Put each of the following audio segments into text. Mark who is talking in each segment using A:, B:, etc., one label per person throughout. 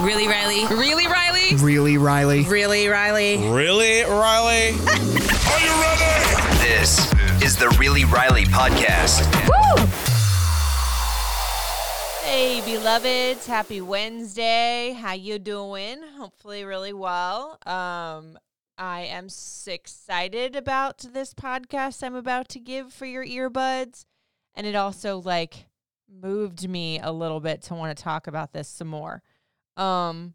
A: Really, Riley? Really, Riley? Really, Riley?
B: Really, Riley?
A: Really, Riley?
C: Really, Riley?
D: Are you ready?
E: This is the Really Riley podcast.
A: Woo! Hey, beloveds! Happy Wednesday. How you doing? Hopefully, really well. Um, I am s- excited about this podcast I'm about to give for your earbuds, and it also like moved me a little bit to want to talk about this some more. Um,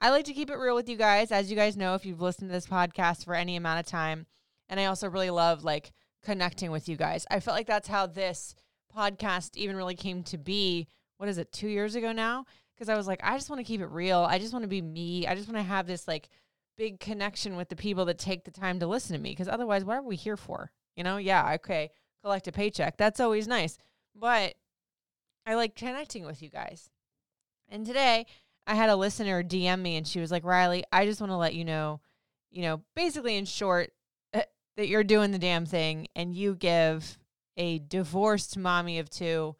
A: I like to keep it real with you guys, as you guys know if you've listened to this podcast for any amount of time, and I also really love like connecting with you guys. I felt like that's how this podcast even really came to be. What is it, two years ago now? Because I was like, I just want to keep it real. I just want to be me. I just want to have this like big connection with the people that take the time to listen to me. Because otherwise, what are we here for? You know, yeah, okay, collect a paycheck. That's always nice. But I like connecting with you guys. And today I had a listener DM me and she was like, Riley, I just want to let you know, you know, basically in short, uh, that you're doing the damn thing and you give a divorced mommy of two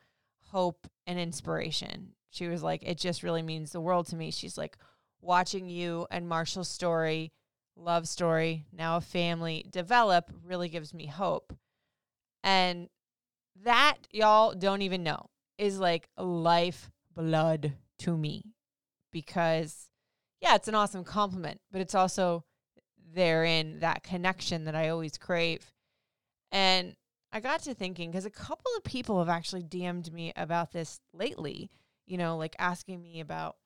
A: hope and inspiration. She was like, it just really means the world to me. She's like, watching you and Marshall's story, love story, now a family develop really gives me hope. And that, y'all don't even know, is like life blood to me because, yeah, it's an awesome compliment, but it's also therein that connection that I always crave. And I got to thinking because a couple of people have actually DM'd me about this lately, you know, like asking me about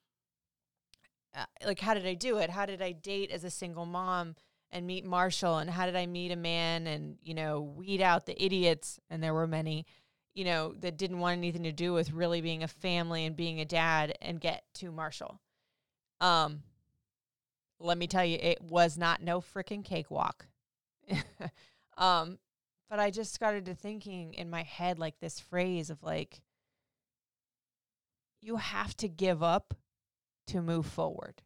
A: uh, like how did I do it? How did I date as a single mom and meet Marshall and how did I meet a man and, you know, weed out the idiots and there were many, you know, that didn't want anything to do with really being a family and being a dad and get to Marshall. Um let me tell you it was not no freaking cakewalk. um but I just started to thinking in my head like this phrase of like you have to give up to move forward.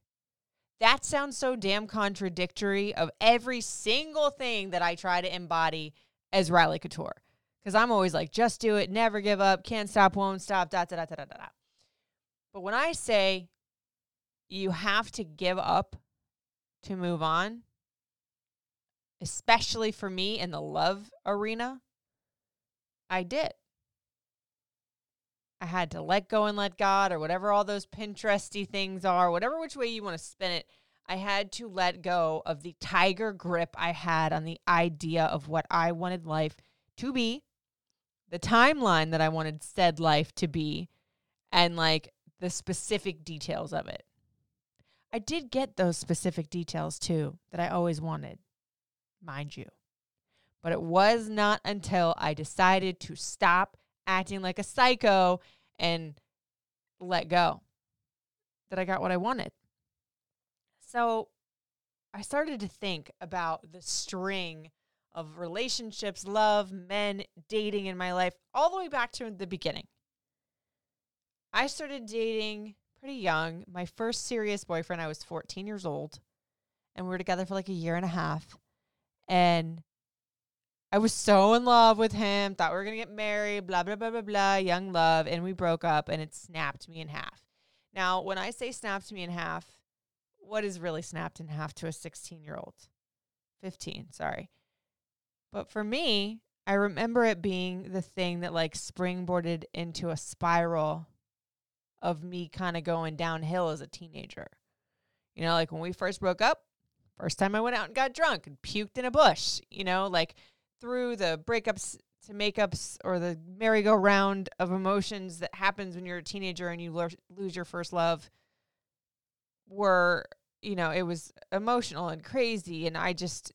A: That sounds so damn contradictory of every single thing that I try to embody as Riley Couture. Because I'm always like, just do it, never give up, can't stop, won't stop, da da da da da da. But when I say you have to give up to move on, especially for me in the love arena, I did. I had to let go and let God, or whatever all those Pinteresty things are, whatever which way you want to spin it. I had to let go of the tiger grip I had on the idea of what I wanted life to be, the timeline that I wanted said life to be, and like the specific details of it. I did get those specific details too that I always wanted, mind you. But it was not until I decided to stop acting like a psycho and let go that I got what I wanted. So I started to think about the string of relationships, love, men, dating in my life, all the way back to the beginning. I started dating pretty young. My first serious boyfriend, I was 14 years old, and we were together for like a year and a half. And I was so in love with him, thought we were going to get married, blah, blah, blah, blah, blah, young love. And we broke up, and it snapped me in half. Now, when I say snapped me in half, what is really snapped in half to a 16 year old? 15, sorry. But for me, I remember it being the thing that like springboarded into a spiral of me kind of going downhill as a teenager. You know, like when we first broke up, first time I went out and got drunk and puked in a bush, you know, like through the breakups to makeups or the merry-go-round of emotions that happens when you're a teenager and you lo- lose your first love were, you know, it was emotional and crazy and I just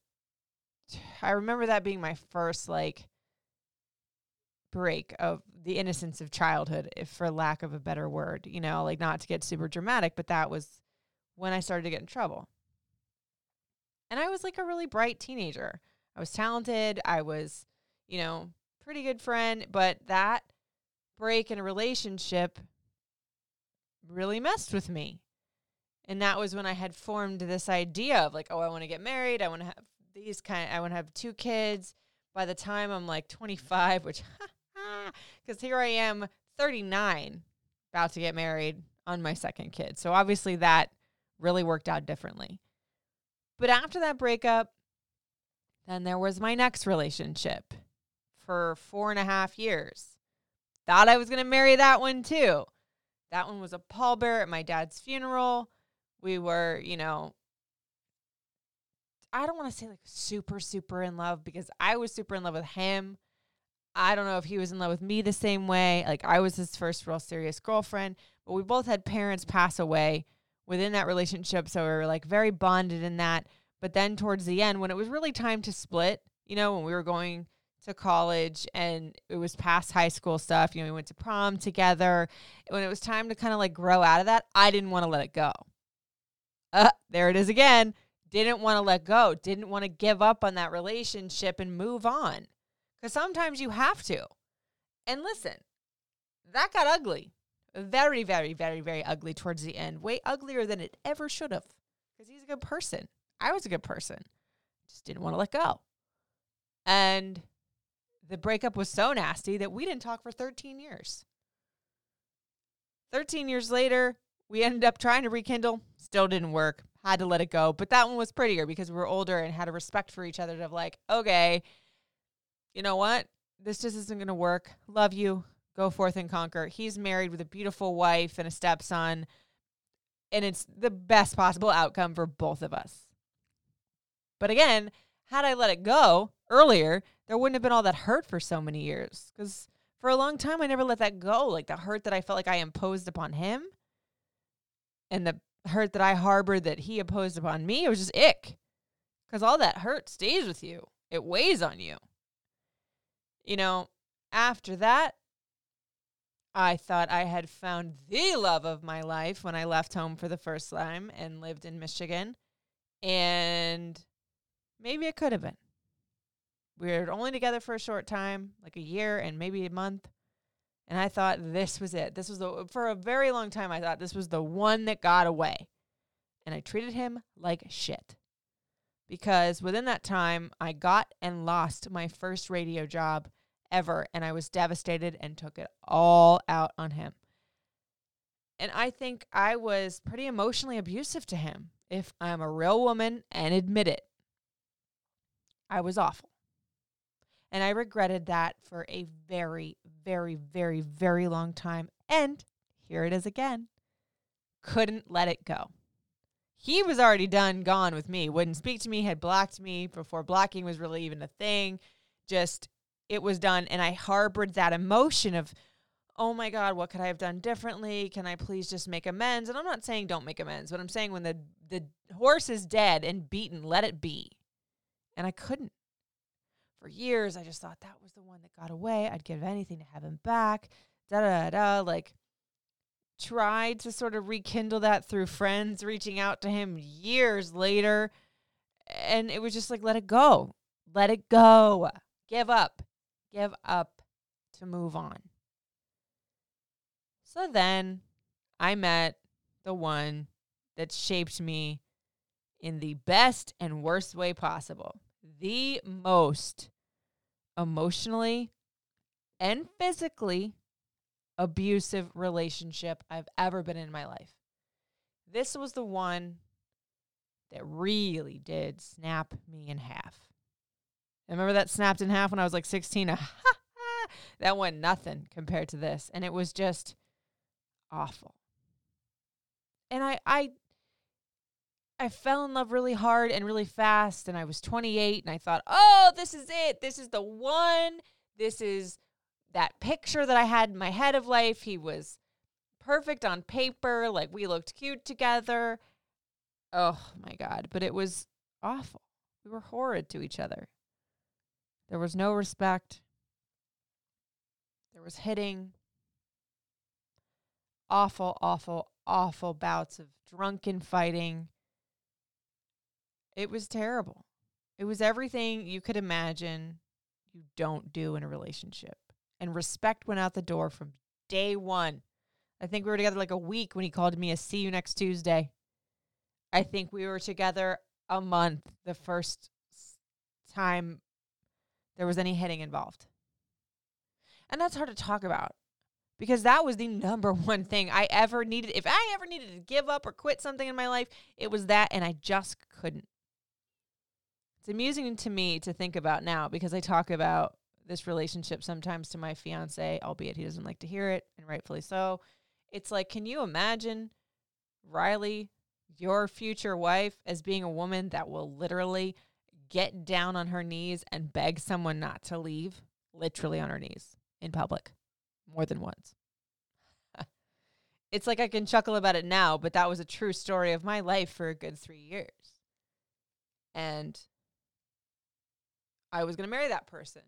A: I remember that being my first like break of the innocence of childhood, if for lack of a better word, you know, like not to get super dramatic, but that was when I started to get in trouble. And I was like a really bright teenager. I was talented. I was, you know, pretty good friend, but that break in a relationship really messed with me. And that was when I had formed this idea of like, oh, I want to get married. I want to have these kind I want to have two kids by the time I'm like 25, which cuz here I am 39 about to get married on my second kid. So obviously that really worked out differently. But after that breakup, then there was my next relationship for four and a half years. Thought I was going to marry that one too. That one was a pallbearer at my dad's funeral. We were, you know, I don't want to say like super, super in love because I was super in love with him. I don't know if he was in love with me the same way. Like I was his first real serious girlfriend, but we both had parents pass away within that relationship. So we were like very bonded in that. But then towards the end, when it was really time to split, you know, when we were going to college and it was past high school stuff, you know, we went to prom together. When it was time to kind of like grow out of that, I didn't want to let it go. Uh, there it is again didn't want to let go, didn't want to give up on that relationship and move on. Because sometimes you have to. And listen, that got ugly. Very, very, very, very ugly towards the end. Way uglier than it ever should have. Because he's a good person. I was a good person. Just didn't want to let go. And the breakup was so nasty that we didn't talk for 13 years. 13 years later, we ended up trying to rekindle, still didn't work had to let it go. But that one was prettier because we were older and had a respect for each other of like, okay, you know what? This just isn't going to work. Love you. Go forth and conquer. He's married with a beautiful wife and a stepson. And it's the best possible outcome for both of us. But again, had I let it go earlier, there wouldn't have been all that hurt for so many years. Because for a long time, I never let that go. Like the hurt that I felt like I imposed upon him and the hurt that I harbored that he opposed upon me, it was just ick. Because all that hurt stays with you, it weighs on you. You know, after that, I thought I had found the love of my life when I left home for the first time and lived in Michigan. And maybe it could have been. We were only together for a short time, like a year and maybe a month. And I thought this was it. This was the, for a very long time, I thought this was the one that got away. And I treated him like shit. Because within that time, I got and lost my first radio job ever. And I was devastated and took it all out on him. And I think I was pretty emotionally abusive to him. If I'm a real woman and admit it, I was awful. And I regretted that for a very, very, very, very long time. And here it is again. Couldn't let it go. He was already done, gone with me. Wouldn't speak to me, had blocked me before blocking was really even a thing. Just, it was done. And I harbored that emotion of, oh my God, what could I have done differently? Can I please just make amends? And I'm not saying don't make amends, but I'm saying when the, the horse is dead and beaten, let it be. And I couldn't for years. I just thought that was the one that got away. I'd give anything to have him back. Da da da. Like, tried to sort of rekindle that through friends reaching out to him years later. And it was just like, let it go. Let it go. Give up. Give up to move on. So then I met the one that shaped me in the best and worst way possible. The most emotionally and physically abusive relationship I've ever been in my life. This was the one that really did snap me in half. Remember that snapped in half when I was like 16. that went nothing compared to this. And it was just awful. And I I I fell in love really hard and really fast. And I was 28 and I thought, oh, this is it. This is the one. This is that picture that I had in my head of life. He was perfect on paper. Like we looked cute together. Oh my God. But it was awful. We were horrid to each other. There was no respect. There was hitting, awful, awful, awful bouts of drunken fighting. It was terrible. It was everything you could imagine you don't do in a relationship. And respect went out the door from day one. I think we were together like a week when he called me a see you next Tuesday. I think we were together a month the first time there was any hitting involved. And that's hard to talk about because that was the number one thing I ever needed. If I ever needed to give up or quit something in my life, it was that, and I just couldn't. It's amusing to me to think about now because I talk about this relationship sometimes to my fiance, albeit he doesn't like to hear it, and rightfully so. It's like, can you imagine Riley, your future wife, as being a woman that will literally get down on her knees and beg someone not to leave, literally on her knees in public more than once? it's like I can chuckle about it now, but that was a true story of my life for a good three years. And I was going to marry that person.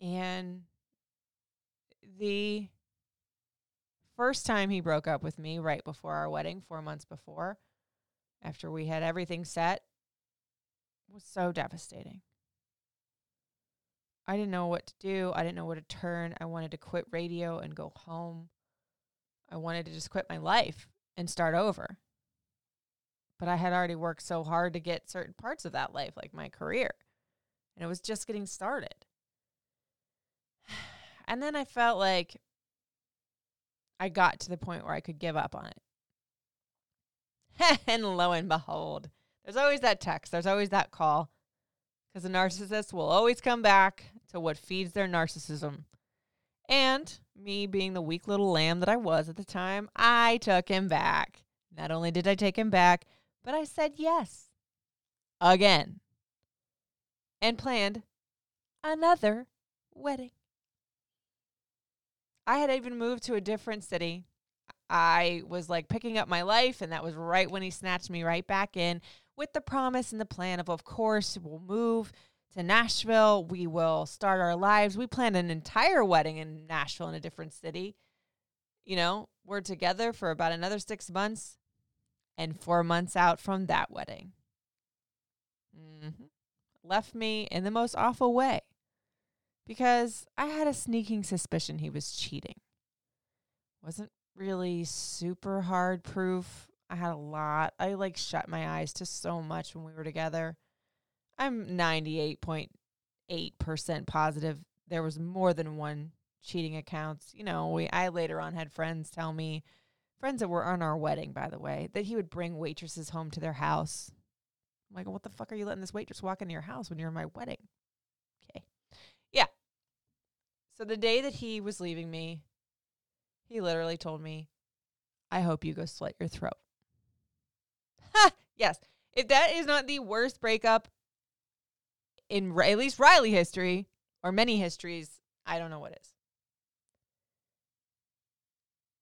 A: And the first time he broke up with me, right before our wedding, four months before, after we had everything set, was so devastating. I didn't know what to do. I didn't know where to turn. I wanted to quit radio and go home. I wanted to just quit my life and start over. But I had already worked so hard to get certain parts of that life, like my career, and it was just getting started. And then I felt like I got to the point where I could give up on it. and lo and behold, there's always that text, there's always that call, because the narcissist will always come back to what feeds their narcissism. And me being the weak little lamb that I was at the time, I took him back. Not only did I take him back, but I said yes again and planned another wedding. I had even moved to a different city. I was like picking up my life, and that was right when he snatched me right back in with the promise and the plan of, of course, we'll move to Nashville. We will start our lives. We planned an entire wedding in Nashville in a different city. You know, we're together for about another six months and four months out from that wedding. Mm-hmm. Left me in the most awful way because I had a sneaking suspicion he was cheating. Wasn't really super hard proof. I had a lot. I like shut my eyes to so much when we were together. I'm 98.8% positive there was more than one cheating accounts. You know, we I later on had friends tell me friends that were on our wedding by the way, that he would bring waitresses home to their house. I'm like, "What the fuck are you letting this waitress walk into your house when you're in my wedding?" Okay. Yeah. So the day that he was leaving me, he literally told me, I hope you go slit your throat. Ha! Yes. If that is not the worst breakup in at least Riley history or many histories, I don't know what is.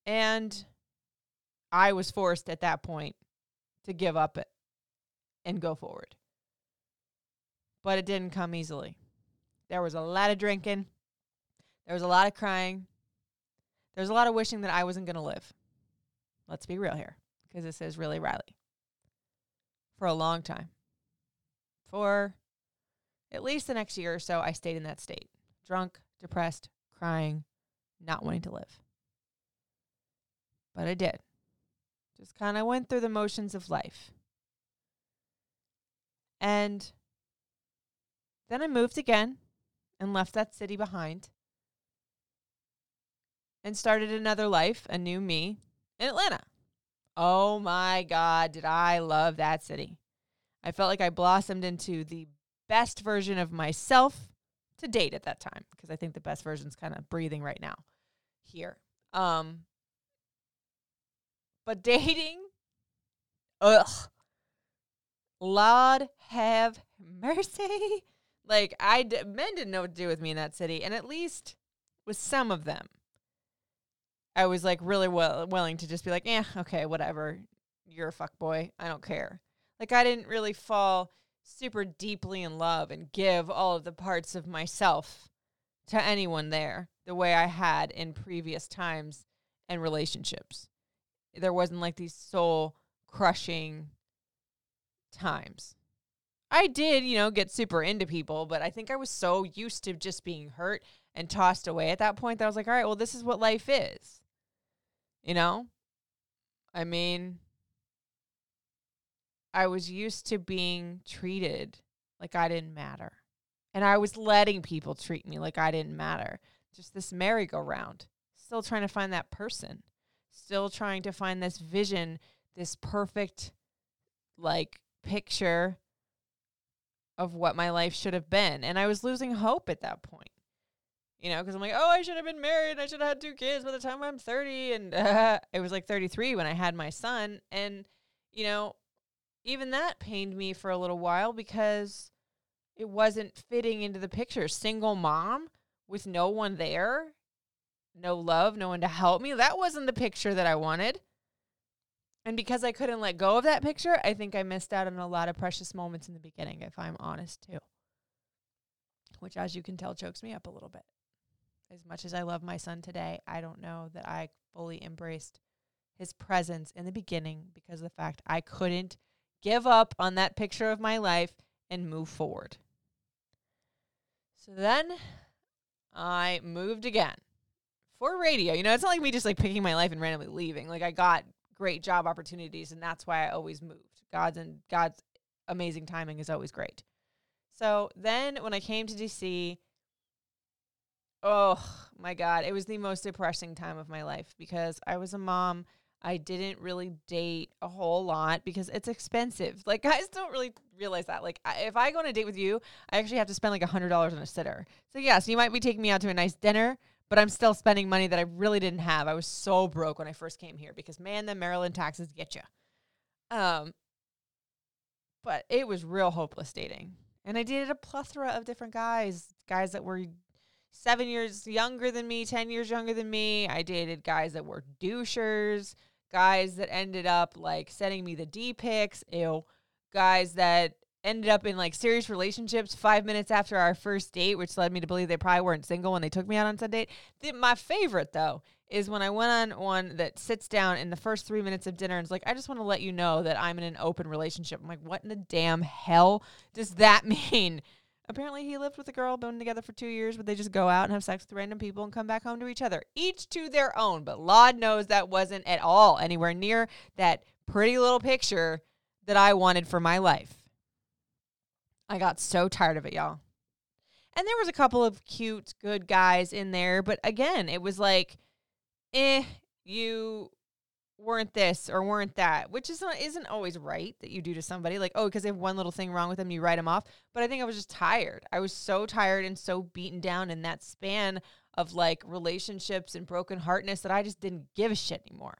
A: And I was forced at that point to give up it and go forward. But it didn't come easily. There was a lot of drinking. There was a lot of crying. There was a lot of wishing that I wasn't going to live. Let's be real here, because this is really Riley. For a long time. For at least the next year or so, I stayed in that state drunk, depressed, crying, not wanting to live. But I did. Just kind of went through the motions of life. And then I moved again and left that city behind and started another life, a new me in Atlanta. Oh my God, did I love that city! I felt like I blossomed into the best version of myself to date at that time because I think the best version's kind of breathing right now here. Um, but dating, ugh, Lord have mercy. Like I d- men didn't know what to do with me in that city, and at least with some of them, I was like really well willing to just be like, yeah, okay, whatever. You're a fuck boy. I don't care. Like I didn't really fall super deeply in love and give all of the parts of myself to anyone there the way I had in previous times and relationships. There wasn't like these soul crushing times. I did, you know, get super into people, but I think I was so used to just being hurt and tossed away at that point that I was like, all right, well, this is what life is. You know? I mean, I was used to being treated like I didn't matter. And I was letting people treat me like I didn't matter. Just this merry-go-round. Still trying to find that person. Still trying to find this vision, this perfect, like, picture of what my life should have been. And I was losing hope at that point. You know, because I'm like, oh, I should have been married. I should have had two kids by the time I'm 30. And uh, it was like 33 when I had my son. And, you know, even that pained me for a little while because it wasn't fitting into the picture. Single mom with no one there, no love, no one to help me. That wasn't the picture that I wanted. And because I couldn't let go of that picture, I think I missed out on a lot of precious moments in the beginning, if I'm honest too. Which, as you can tell, chokes me up a little bit. As much as I love my son today, I don't know that I fully embraced his presence in the beginning because of the fact I couldn't give up on that picture of my life and move forward. So then I moved again for radio. You know, it's not like me just like picking my life and randomly leaving. Like I got great job opportunities and that's why I always moved. God's and God's amazing timing is always great. So then when I came to DC, oh my God, it was the most depressing time of my life because I was a mom. I didn't really date a whole lot because it's expensive. Like guys don't really realize that. Like if I go on a date with you, I actually have to spend like a hundred dollars on a sitter. So yes, you might be taking me out to a nice dinner, but I'm still spending money that I really didn't have. I was so broke when I first came here because man, the Maryland taxes get you. Um, but it was real hopeless dating, and I dated a plethora of different guys, guys that were seven years younger than me, 10 years younger than me. I dated guys that were douchers, guys that ended up like sending me the D pics, ew, guys that ended up in like serious relationships five minutes after our first date, which led me to believe they probably weren't single when they took me out on said date. The, my favorite though is when I went on one that sits down in the first three minutes of dinner and is like, I just want to let you know that I'm in an open relationship. I'm like, what in the damn hell does that mean? Apparently, he lived with a girl, been together for two years, but they just go out and have sex with random people and come back home to each other, each to their own. But Laud knows that wasn't at all anywhere near that pretty little picture that I wanted for my life. I got so tired of it, y'all. And there was a couple of cute, good guys in there, but again, it was like, eh, you weren't this or weren't that, which is not, isn't always right that you do to somebody. Like, oh, because they have one little thing wrong with them, you write them off. But I think I was just tired. I was so tired and so beaten down in that span of like relationships and broken heartness that I just didn't give a shit anymore.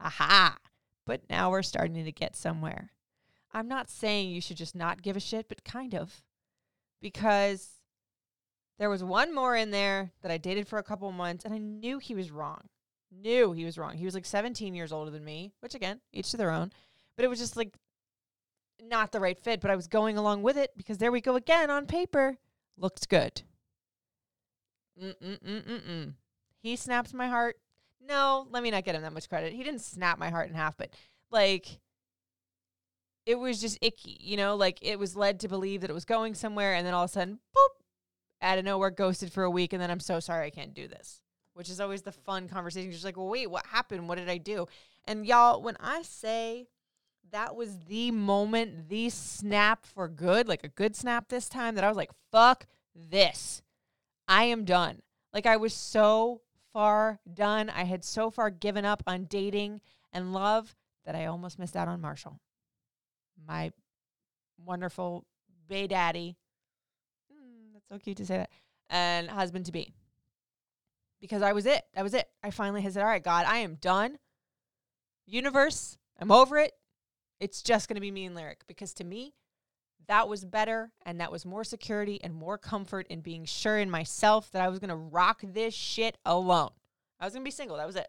A: Aha. But now we're starting to get somewhere. I'm not saying you should just not give a shit, but kind of. Because there was one more in there that I dated for a couple months and I knew he was wrong knew he was wrong. He was like 17 years older than me, which again, each to their own. But it was just like not the right fit, but I was going along with it because there we go again on paper. Looked good. Mm-mm-mm-mm-mm. He snapped my heart. No, let me not get him that much credit. He didn't snap my heart in half, but like it was just icky, you know, like it was led to believe that it was going somewhere and then all of a sudden, boop, out of nowhere ghosted for a week and then I'm so sorry I can't do this which is always the fun conversation. Just like, well, wait, what happened? What did I do? And y'all, when I say that was the moment, the snap for good, like a good snap this time, that I was like, fuck this. I am done. Like, I was so far done. I had so far given up on dating and love that I almost missed out on Marshall, my wonderful bay daddy. Mm, that's so cute to say that. And husband to be because I was it. That was it. I finally had said, All right, God, I am done. Universe, I'm over it. It's just going to be me and Lyric because to me, that was better and that was more security and more comfort in being sure in myself that I was going to rock this shit alone. I was going to be single. That was it.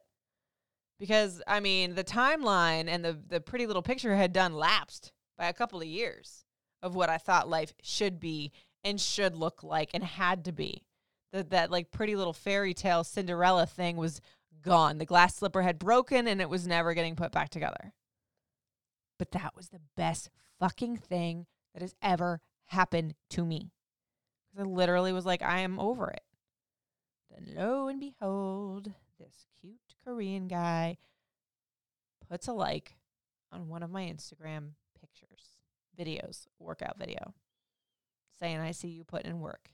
A: Because I mean, the timeline and the the pretty little picture had done lapsed by a couple of years of what I thought life should be and should look like and had to be That that like pretty little fairy tale Cinderella thing was gone. The glass slipper had broken and it was never getting put back together. But that was the best fucking thing that has ever happened to me. Cuz I literally was like, I am over it. Then lo and behold, this Korean guy puts a like on one of my Instagram pictures, videos, workout video, saying, I see you putting in work.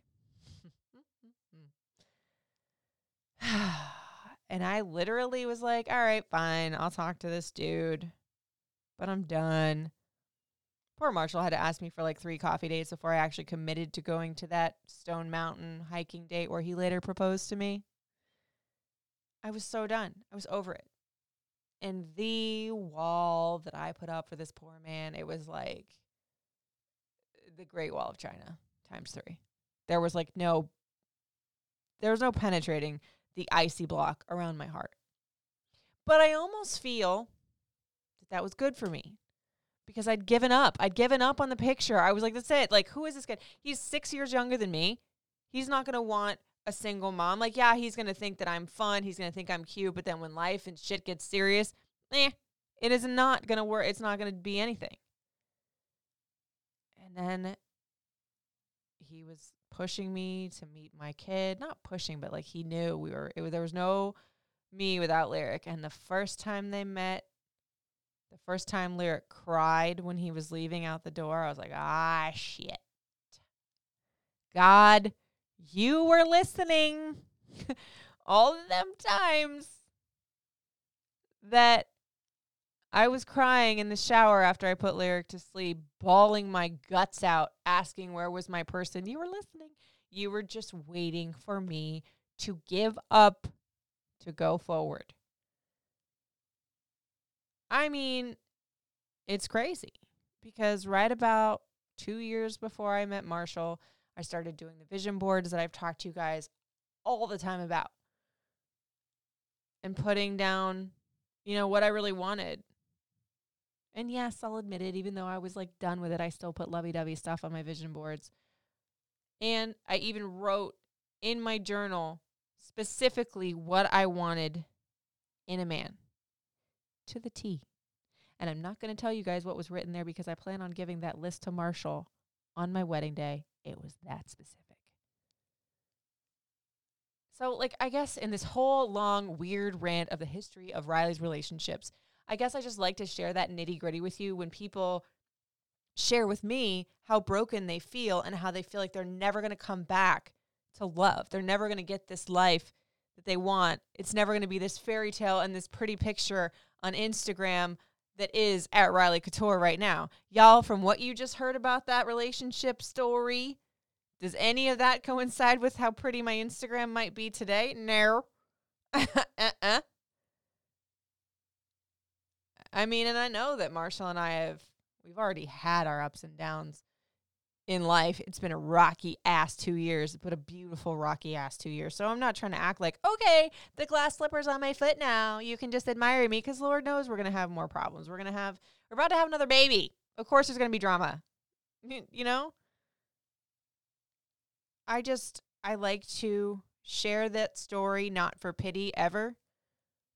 A: and I literally was like, all right, fine, I'll talk to this dude, but I'm done. Poor Marshall had to ask me for like three coffee dates before I actually committed to going to that Stone Mountain hiking date where he later proposed to me. I was so done. I was over it. And the wall that I put up for this poor man, it was like the Great Wall of China times three. There was like no, there was no penetrating the icy block around my heart. But I almost feel that that was good for me because I'd given up. I'd given up on the picture. I was like, that's it. Like, who is this guy? He's six years younger than me. He's not going to want a single mom. Like, yeah, he's going to think that I'm fun. He's going to think I'm cute. But then when life and shit gets serious, eh, it is not going to work. It's not going to be anything. And then he was pushing me to meet my kid. Not pushing, but like he knew we were, it, there was no me without Lyric. And the first time they met, the first time Lyric cried when he was leaving out the door, I was like, ah, shit. God, you were listening all of them times that I was crying in the shower after I put Lyric to sleep, bawling my guts out, asking where was my person. You were listening. You were just waiting for me to give up to go forward. I mean, it's crazy because right about two years before I met Marshall, I started doing the vision boards that I've talked to you guys all the time about and putting down, you know, what I really wanted. And yes, I'll admit it, even though I was like done with it, I still put lovey dovey stuff on my vision boards. And I even wrote in my journal specifically what I wanted in a man to the T. And I'm not going to tell you guys what was written there because I plan on giving that list to Marshall on my wedding day. It was that specific. So, like, I guess in this whole long, weird rant of the history of Riley's relationships, I guess I just like to share that nitty gritty with you when people share with me how broken they feel and how they feel like they're never going to come back to love. They're never going to get this life that they want. It's never going to be this fairy tale and this pretty picture on Instagram that is at Riley Couture right now. Y'all, from what you just heard about that relationship story, does any of that coincide with how pretty my Instagram might be today? No. uh-uh. I mean, and I know that Marshall and I have, we've already had our ups and downs in life. It's been a rocky ass two years, but a beautiful rocky ass two years. So I'm not trying to act like, okay, the glass slipper's on my foot now. You can just admire me because Lord knows we're going to have more problems. We're going to have, we're about to have another baby. Of course, there's going to be drama. You know? I just, I like to share that story not for pity ever,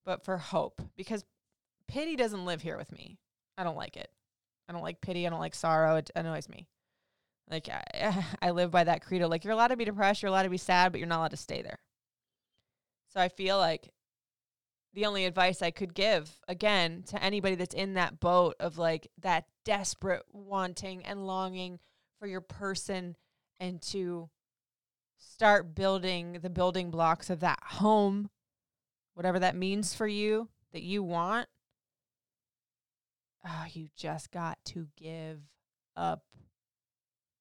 A: but for hope because pity doesn't live here with me. I don't like it. I don't like pity. I don't like sorrow. It annoys me. Like I, I live by that credo. Like you're allowed to be depressed, you're allowed to be sad, but you're not allowed to stay there. So I feel like the only advice I could give again to anybody that's in that boat of like that desperate wanting and longing for your person and to start building the building blocks of that home, whatever that means for you that you want. Oh, you just got to give up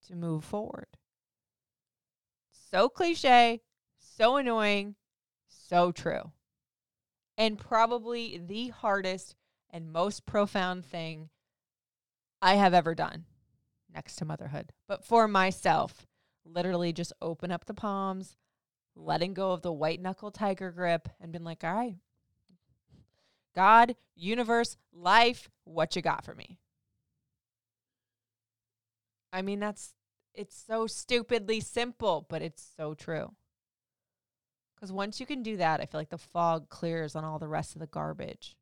A: to move forward. So cliche, so annoying, so true. And probably the hardest and most profound thing I have ever done next to motherhood. But for myself, literally just open up the palms, letting go of the white knuckle tiger grip, and been like, all right, God, universe, life, what you got for me? I mean, that's it's so stupidly simple, but it's so true. Because once you can do that, I feel like the fog clears on all the rest of the garbage.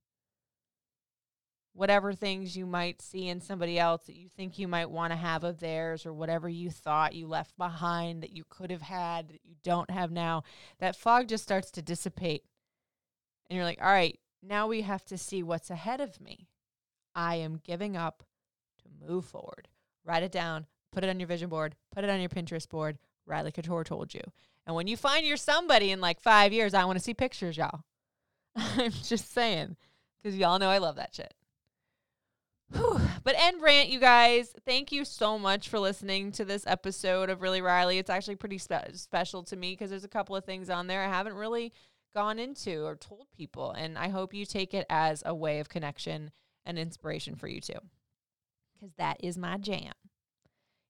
A: Whatever things you might see in somebody else that you think you might want to have of theirs, or whatever you thought you left behind that you could have had that you don't have now, that fog just starts to dissipate. And you're like, all right, now we have to see what's ahead of me. I am giving up to move forward. Write it down, put it on your vision board, put it on your Pinterest board. Riley Couture told you. And when you find you're somebody in like five years, I want to see pictures, y'all. I'm just saying, because y'all know I love that shit. Whew. But end rant, you guys. Thank you so much for listening to this episode of Really Riley. It's actually pretty spe- special to me because there's a couple of things on there I haven't really gone into or told people. And I hope you take it as a way of connection and inspiration for you too, because that is my jam.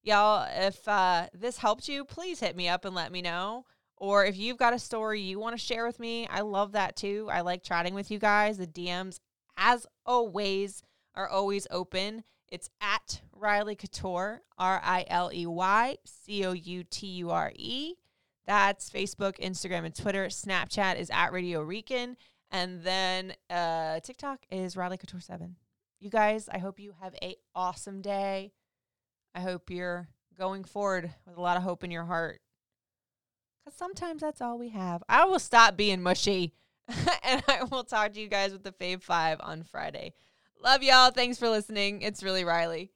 A: Y'all, if uh, this helped you, please hit me up and let me know. Or if you've got a story you want to share with me, I love that too. I like chatting with you guys. The DMs, as always, are always open. It's at Riley Couture, R I L E Y C O U T U R E. That's Facebook, Instagram, and Twitter. Snapchat is at Radio Rican. And then uh, TikTok is Riley Couture 7. You guys, I hope you have a awesome day. I hope you're going forward with a lot of hope in your heart. Because sometimes that's all we have. I will stop being mushy. and I will talk to you guys with the Fave 5 on Friday. Love y'all. Thanks for listening. It's really Riley.